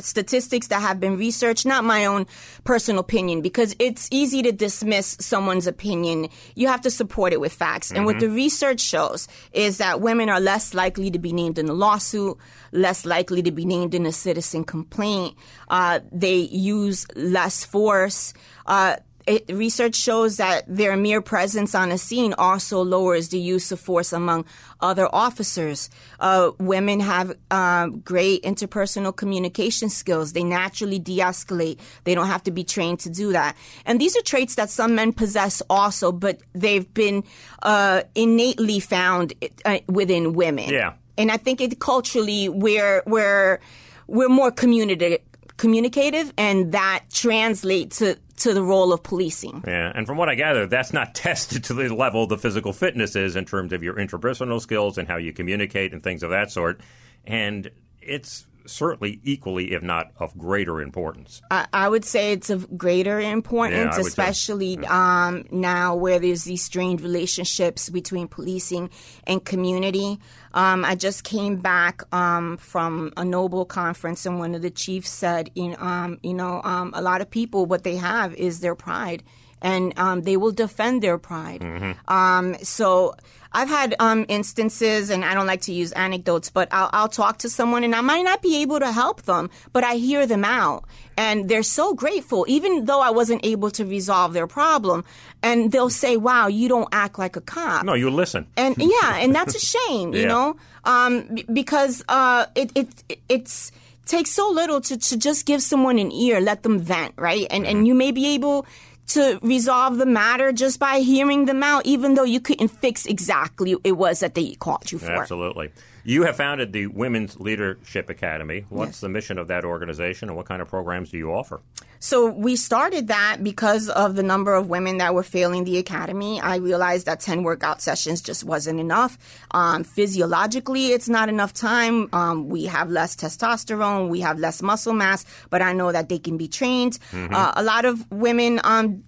statistics that have been researched, not my own personal opinion, because it's easy to dismiss someone's opinion. You have to support it with facts. Mm-hmm. And what mm-hmm. the research shows is that women are less likely to be named in a lawsuit, less likely to be named in a citizen complaint. Uh, they use less force. Uh, it, research shows that their mere presence on a scene also lowers the use of force among other officers. Uh, women have um, great interpersonal communication skills. They naturally de-escalate. They don't have to be trained to do that. And these are traits that some men possess also, but they've been uh, innately found uh, within women. Yeah. And I think it culturally we're we're we're more communicative communicative and that translates to to the role of policing. Yeah, and from what I gather, that's not tested to the level the physical fitness is in terms of your interpersonal skills and how you communicate and things of that sort. And it's certainly equally, if not of greater importance. I, I would say it's of greater importance, yeah, especially yeah. um, now where there's these strained relationships between policing and community. Um, I just came back um, from a Noble conference, and one of the chiefs said, you know, um, you know um, a lot of people, what they have is their pride and um, they will defend their pride. Um, so I've had um, instances, and I don't like to use anecdotes, but I'll, I'll talk to someone, and I might not be able to help them, but I hear them out, and they're so grateful, even though I wasn't able to resolve their problem. And they'll say, "Wow, you don't act like a cop." No, you listen. and yeah, and that's a shame, you know, um, because uh, it it it's takes so little to, to just give someone an ear, let them vent, right? And Mm-hmm. and you may be able to resolve the matter just by hearing them out, even though you couldn't fix exactly what it was that they called you for. Absolutely. You have founded the Women's Leadership Academy. What's Yes. the mission of that organization, and what kind of programs do you offer? So we started that because of the number of women that were failing the academy. I realized that 10 workout sessions just wasn't enough. Um, physiologically, it's not enough time. Um, we have less testosterone, we have less muscle mass, but I know that they can be trained. Uh, a lot of women um,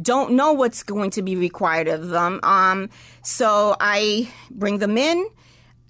don't know what's going to be required of them. Um, so I bring them in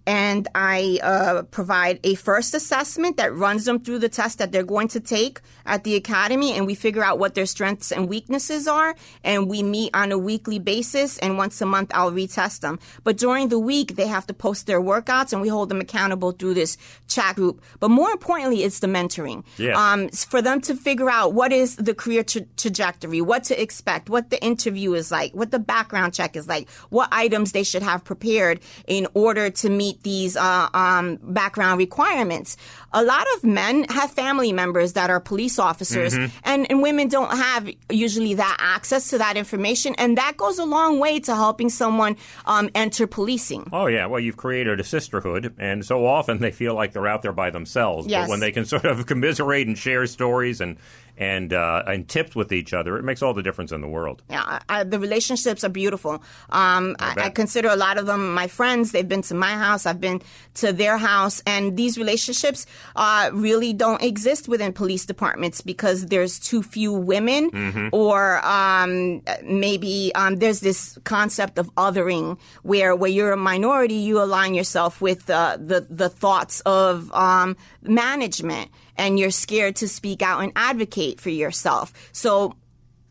and I uh, provide a first assessment that runs them through the test that they're going to take at the academy, and we figure out what their strengths and weaknesses are, and we meet on a weekly basis, and once a month I'll retest them. But during the week, they have to post their workouts, and we hold them accountable through this chat group. But more importantly, it's the mentoring. Yes. Um, for them to figure out what is the career tra- trajectory, what to expect, what the interview is like, what the background check is like, what items they should have prepared in order to meet these uh, um, background requirements. A lot of men have family members that are police officers, and, and women don't have usually that access to that information, and that goes a long way to helping someone um, enter policing. Oh, yeah. Well, you've created a sisterhood, and so often they feel like they're out there by themselves. Yes. But when they can sort of commiserate and share stories and and uh, and tips with each other, it makes all the difference in the world. Yeah, I, I, the relationships are beautiful. Um, I, I bet. consider a lot of them my friends. They've been to my house. I've been to their house, and these relationships uh, really don't exist within police departments because there's too few women, Mm-hmm. or um, maybe um, there's this concept of othering, where where you're a minority, you align yourself with uh, the the thoughts of um, management, and you're scared to speak out and advocate for yourself. So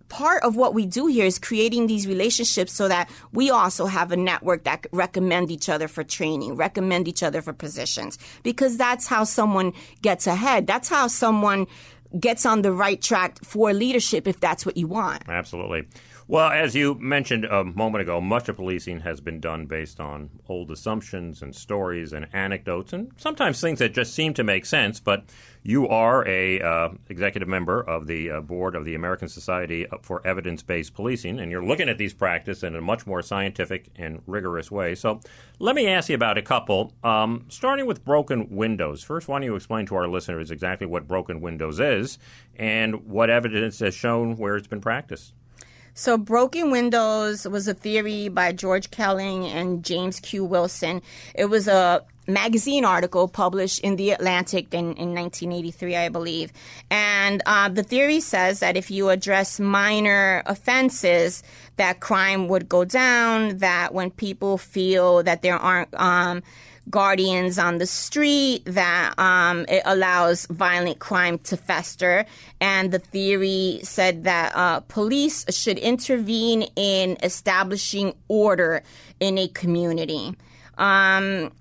part of what we do here is creating these relationships so that we also have a network that recommend each other for training, recommend each other for positions, because that's how someone gets ahead. That's how someone gets on the right track for leadership if that's what you want. Absolutely. Well, as you mentioned a moment ago, much of policing has been done based on old assumptions and stories and anecdotes, and sometimes things that just seem to make sense. But you are a uh, executive member of the uh, board of the American Society for Evidence-Based Policing, and you're looking at these practices in a much more scientific and rigorous way. So, let me ask you about a couple. Um, starting with broken windows. First, why don't you explain to our listeners exactly what broken windows is and what evidence has shown where it's been practiced? So, broken windows was a theory by George Kelling and James Q. Wilson. It was a magazine article published in The Atlantic in, in 1983, I believe. And uh, the theory says that if you address minor offenses, that crime would go down, that when people feel that there aren't um, guardians on the street, that um, it allows violent crime to fester. And the theory said that uh, police should intervene in establishing order in a community. Um,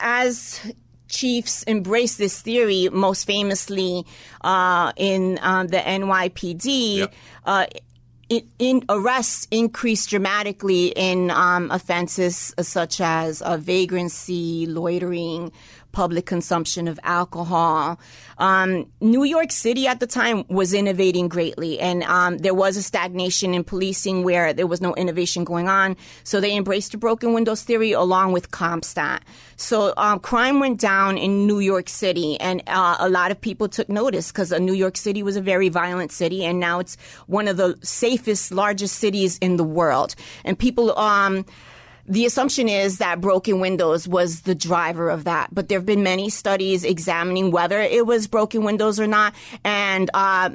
as chiefs embrace this theory, most famously uh, in um, the NYPD, Yep. In, in arrests increased dramatically in um, offenses such as uh, vagrancy, loitering, public consumption of alcohol. Um, New York City at the time was innovating greatly, and um, there was a stagnation in policing where there was no innovation going on. So they embraced the broken windows theory along with CompStat. So um, crime went down in New York City, and uh, a lot of people took notice because New York City was a very violent city, and now it's one of the safest, largest cities in the world. And people, um, the assumption is that broken windows was the driver of that, but there have been many studies examining whether it was broken windows or not, and uh,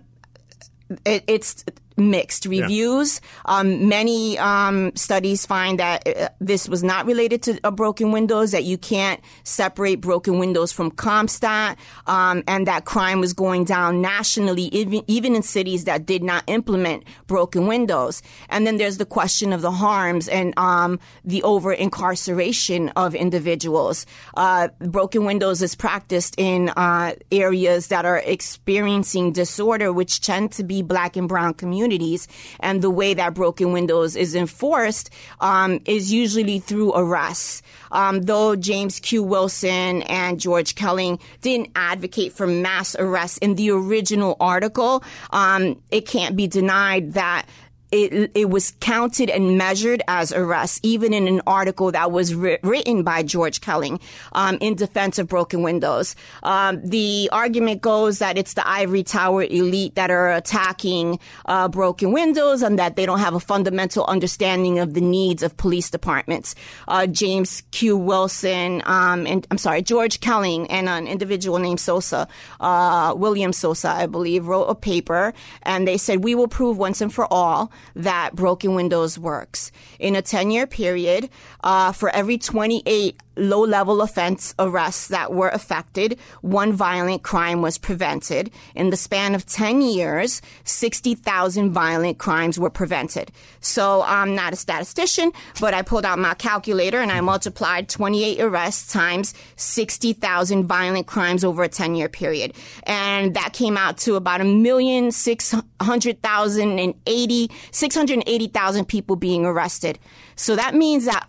it, it's mixed reviews. Yeah. Um, many um, studies find that uh, this was not related to uh, broken windows, that you can't separate broken windows from CompStat, um, and that crime was going down nationally, even, even in cities that did not implement broken windows. And then there's the question of the harms and um, the over incarceration of individuals. Uh, broken windows is practiced in uh, areas that are experiencing disorder, which tend to be black and brown communities communities. And the way that broken windows is enforced um, is usually through arrests. Um, though James Q. Wilson and George Kelling didn't advocate for mass arrests in the original article, um, it can't be denied that it, it was counted and measured as arrests, even in an article that was ri- written by George Kelling um, in defense of broken windows. Um, the argument goes that it's the ivory tower elite that are attacking uh, broken windows and that they don't have a fundamental understanding of the needs of police departments. Uh, James Q. Wilson, um, and I'm sorry, George Kelling, and an individual named Sousa, uh, William Sousa, I believe, wrote a paper, and they said we will prove once and for all that Broken Windows works. In a 10 year period, uh, for every 28 low level offense arrests that were affected, one violent crime was prevented. In the span of 10 years, 60,000 violent crimes were prevented. So I'm not a statistician, but I pulled out my calculator and I multiplied 28 arrests times 60,000 violent crimes over a 10 year period. And that came out to about a million six hundred thousand and eighty, 680,000 people being arrested. So that means that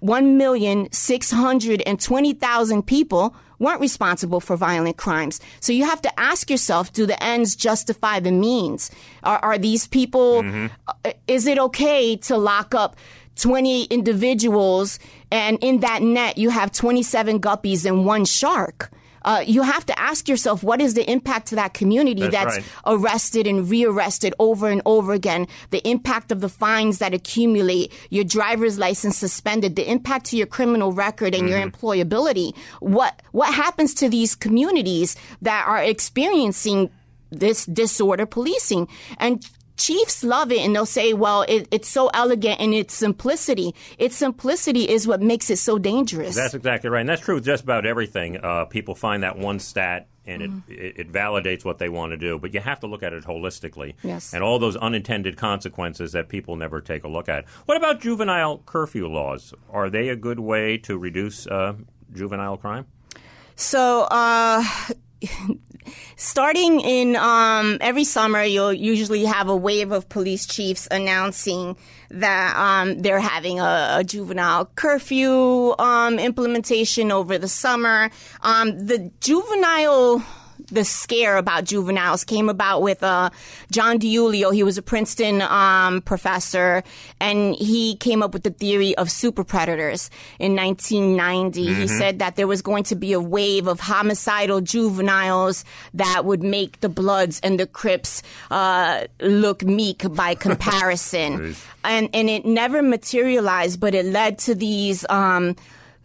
1,620,000 people weren't responsible for violent crimes. So you have to ask yourself, do the ends justify the means? Are, are these people, mm-hmm. is it okay to lock up 20 individuals and in that net you have 27 guppies and one shark? Uh, you have to ask yourself what is the impact to that community that's, that's right. arrested and rearrested over and over again, the impact of the fines that accumulate, your driver's license suspended, the impact to your criminal record and mm-hmm. your employability. What what happens to these communities that are experiencing this disorder policing and Chiefs love it and they'll say, well, it, it's so elegant in its simplicity. Its simplicity is what makes it so dangerous. That's exactly right. And that's true with just about everything. Uh, people find that one stat and mm it, it, validates what they want to do. But you have to look at it holistically. Yes. And all those unintended consequences that people never take a look at. What about juvenile curfew laws? Are they a good way to reduce uh, juvenile crime? So, uh, starting in um, every summer, you'll usually have a wave of police chiefs announcing that um, they're having a, a juvenile curfew um, implementation over the summer. Um, the juvenile the scare about juveniles came about with uh, John DiIulio. He was a Princeton um, professor, and he came up with the theory of super predators in 1990. Mm-hmm. He said that there was going to be a wave of homicidal juveniles that would make the Bloods and the Crips uh, look meek by comparison. and, and it never materialized, but it led to these. Um,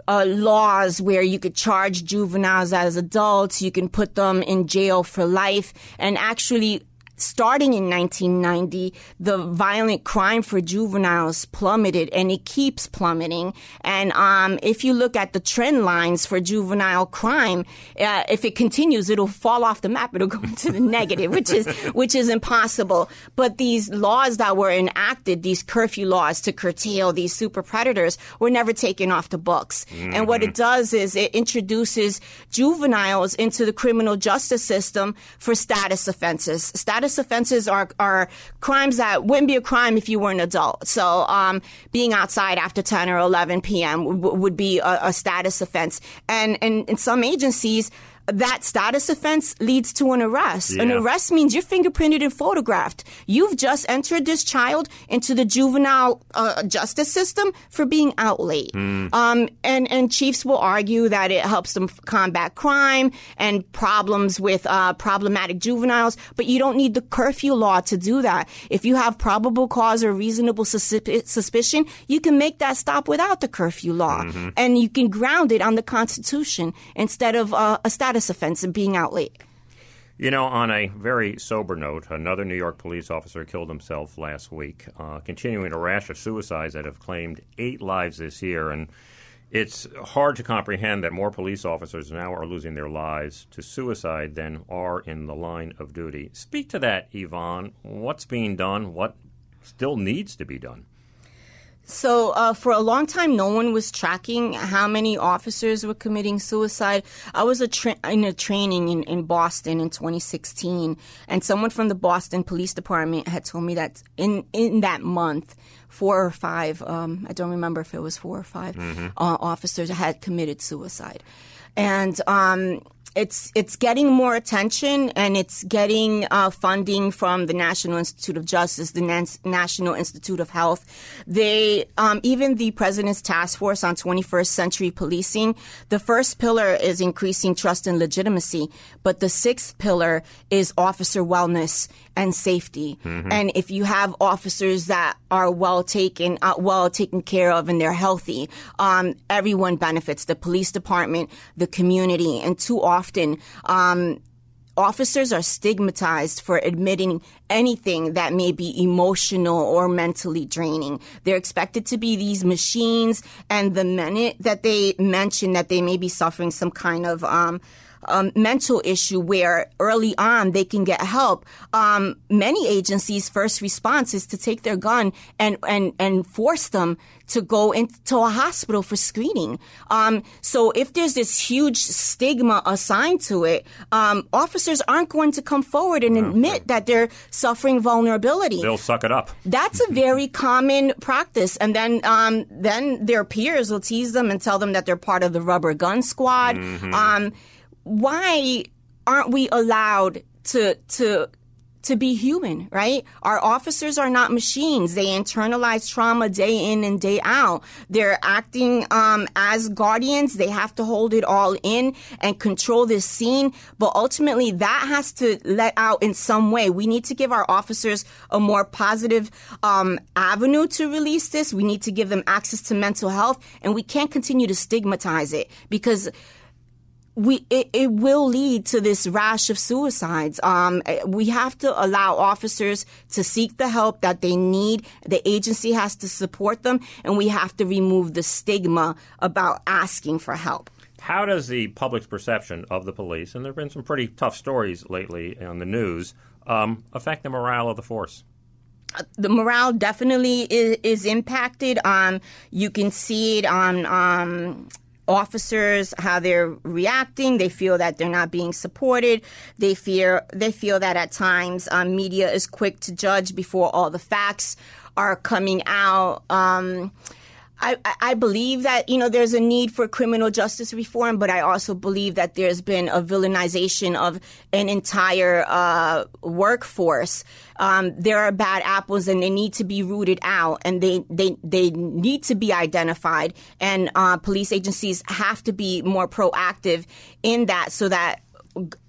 uh, laws where you could charge juveniles as adults, you can put them in jail for life, and actually starting in 1990, the violent crime for juveniles plummeted and it keeps plummeting. And um, if you look at the trend lines for juvenile crime, uh, if it continues, it'll fall off the map. It'll go into the negative, which is which is impossible. But these laws that were enacted, these curfew laws to curtail these super predators, were never taken off the books. Mm-hmm. And what it mm-hmm. does is it introduces juveniles into the criminal justice system for status offenses. Status offenses are are crimes that wouldn't be a crime if you were an adult. So, um, being outside after 10 or 11 p.m. W- would be a, a status offense. And, and in some agencies, that status offense leads to an arrest. Yeah. An arrest means you're fingerprinted and photographed. You've just entered this child into the juvenile uh, justice system for being out late. Mm. Um, and, and chiefs will argue that it helps them combat crime and problems with uh, problematic juveniles, but you don't need the curfew law to do that. If you have probable cause or reasonable suspicion, you can make that stop without the curfew law. Mm-hmm. And you can ground it on the Constitution instead of uh, a status status offense and being out late. You know, on a very sober note, another New York police officer killed himself last week, uh, continuing a rash of suicides that have claimed eight lives this year. And it's hard to comprehend that more police officers now are losing their lives to suicide than are in the line of duty. Speak to that, Yvonne. What's being done? What still needs to be done? So, uh, for a long time, no one was tracking how many officers were committing suicide. I was a tra- in a training in, in Boston in 2016, and someone from the Boston Police Department had told me that in, in that month, four or five, um, I don't remember if it was four or 5 Mm-hmm. uh, officers had committed suicide. And um, it's it's getting more attention and it's getting uh, funding from the National Institute of Justice, the Nas- National Institute of Health. They um, even the President's Task Force on 21st Century Policing. The first pillar is increasing trust and legitimacy, but the sixth pillar is officer wellness and safety. And if you have officers that are well taken, uh, well taken care of, and they're healthy, um, everyone benefits. The police department, the community, and too often. Often um, officers are stigmatized for admitting anything that may be emotional or mentally draining. They're expected to be these machines, and the minute that they mention that they may be suffering some kind of um, um, mental issue where early on they can get help. Um, many agencies' first response is to take their gun and and and force them to go into a hospital for screening. Um, so if there's this huge stigma assigned to it, um, officers aren't going to come forward and admit that they're suffering vulnerability. They'll suck it up. That's a very common practice, and then um, then their peers will tease them and tell them that they're part of the rubber gun squad. Um, why aren't we allowed to to to be human, right? Our officers are not machines. They internalize trauma day in and day out. They're acting um, as guardians. They have to hold it all in and control this scene. But ultimately, that has to let out in some way. We need to give our officers a more positive um, avenue to release this. We need to give them access to mental health, and we can't continue to stigmatize it because we it, it will lead to this rash of suicides. Um, we have to allow officers to seek the help that they need. The agency has to support them, and we have to remove the stigma about asking for help. How does the public's perception of the police, and there have been some pretty tough stories lately on the news, um, affect the morale of the force? the morale definitely is, is impacted. Um, you can see it on um, officers how they're reacting. They feel that they're not being supported. They fear they feel that at times um, media is quick to judge before all the facts are coming out. Um, I, I believe that you know there's a need for criminal justice reform, but I also believe that there's been a villainization of an entire uh, workforce. Um, there are bad apples, and they need to be rooted out, and they they they need to be identified. And uh, police agencies have to be more proactive in that, so that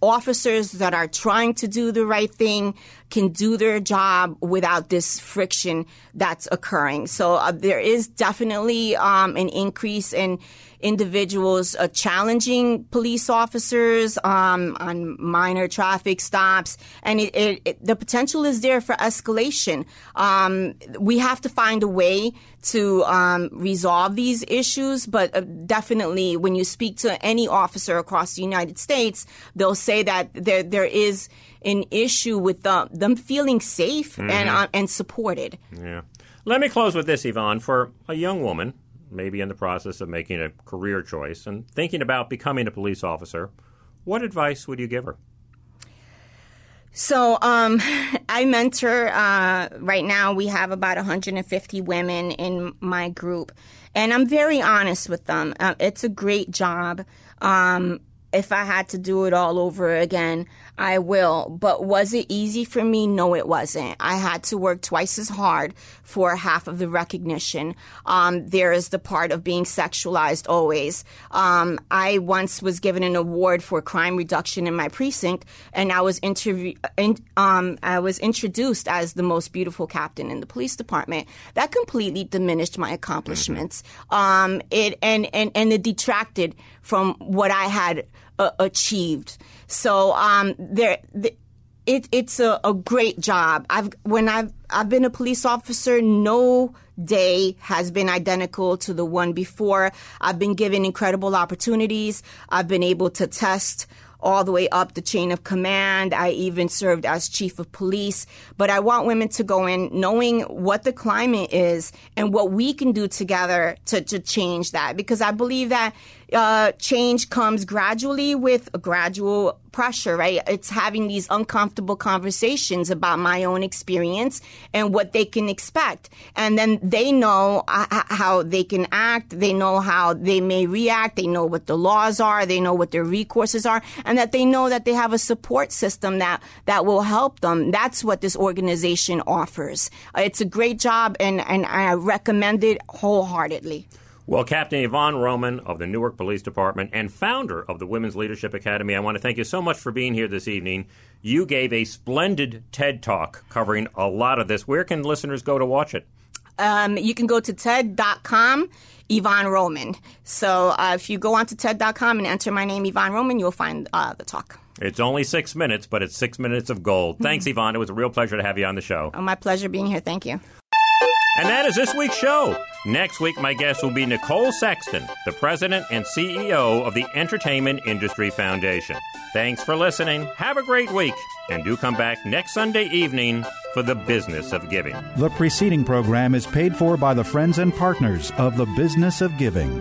officers that are trying to do the right thing can do their job without this friction that's occurring. So uh, there is definitely um, an increase in individuals uh, challenging police officers um, on minor traffic stops, and it, it, it, the potential is there for escalation. Um, we have to find a way to um, resolve these issues, but uh, definitely when you speak to any officer across the United States, they'll say that there there is an issue with them, them feeling safe and uh, and supported. Yeah. Let me close with this, Yvonne. For a young woman, maybe in the process of making a career choice and thinking about becoming a police officer, what advice would you give her? So, um, I mentor, uh, right now we have about 150 women in my group, and I'm very honest with them. Uh, it's a great job. Um, if I had to do it all over again, I will. But was it easy for me? No, it wasn't. I had to work twice as hard for half of the recognition. Um, there is the part of being sexualized always. Um, I once was given an award for crime reduction in my precinct, and I was interview, in, um, I was introduced as the most beautiful captain in the police department. That completely diminished my accomplishments. Um, it and and and it detracted from what I had uh, achieved. So um, there. The, it, it's a, a great job. I've when I've I've been a police officer, no day has been identical to the one before. I've been given incredible opportunities. I've been able to test all the way up the chain of command. I even served as chief of police. But I want women to go in knowing what the climate is and what we can do together to, to change that. Because I believe that uh, change comes gradually with a gradual pressure, right? It's having these uncomfortable conversations about my own experience and what they can expect. And then they know uh, how they can act. They know how they may react. They know what the laws are. They know what their recourses are and that they know that they have a support system that, that will help them. That's what this organization offers. Uh, it's a great job and, and I recommend it wholeheartedly. Well, Captain Yvonne Roman of the Newark Police Department and founder of the Women's Leadership Academy, I want to thank you so much for being here this evening. You gave a splendid TED talk covering a lot of this. Where can listeners go to watch it? Um, you can go to TED.com, Yvonne Roman. So uh, if you go onto TED.com and enter my name, Yvonne Roman, you'll find uh, the talk. It's only six minutes, but it's six minutes of gold. Thanks, Yvonne. It was a real pleasure to have you on the show. Oh, my pleasure being here. Thank you. And that is this week's show. Next week, my guest will be Nicole Sexton, the president and CEO of the Entertainment Industry Foundation. Thanks for listening. Have a great week. And do come back next Sunday evening for the business of giving. The preceding program is paid for by the friends and partners of the business of giving.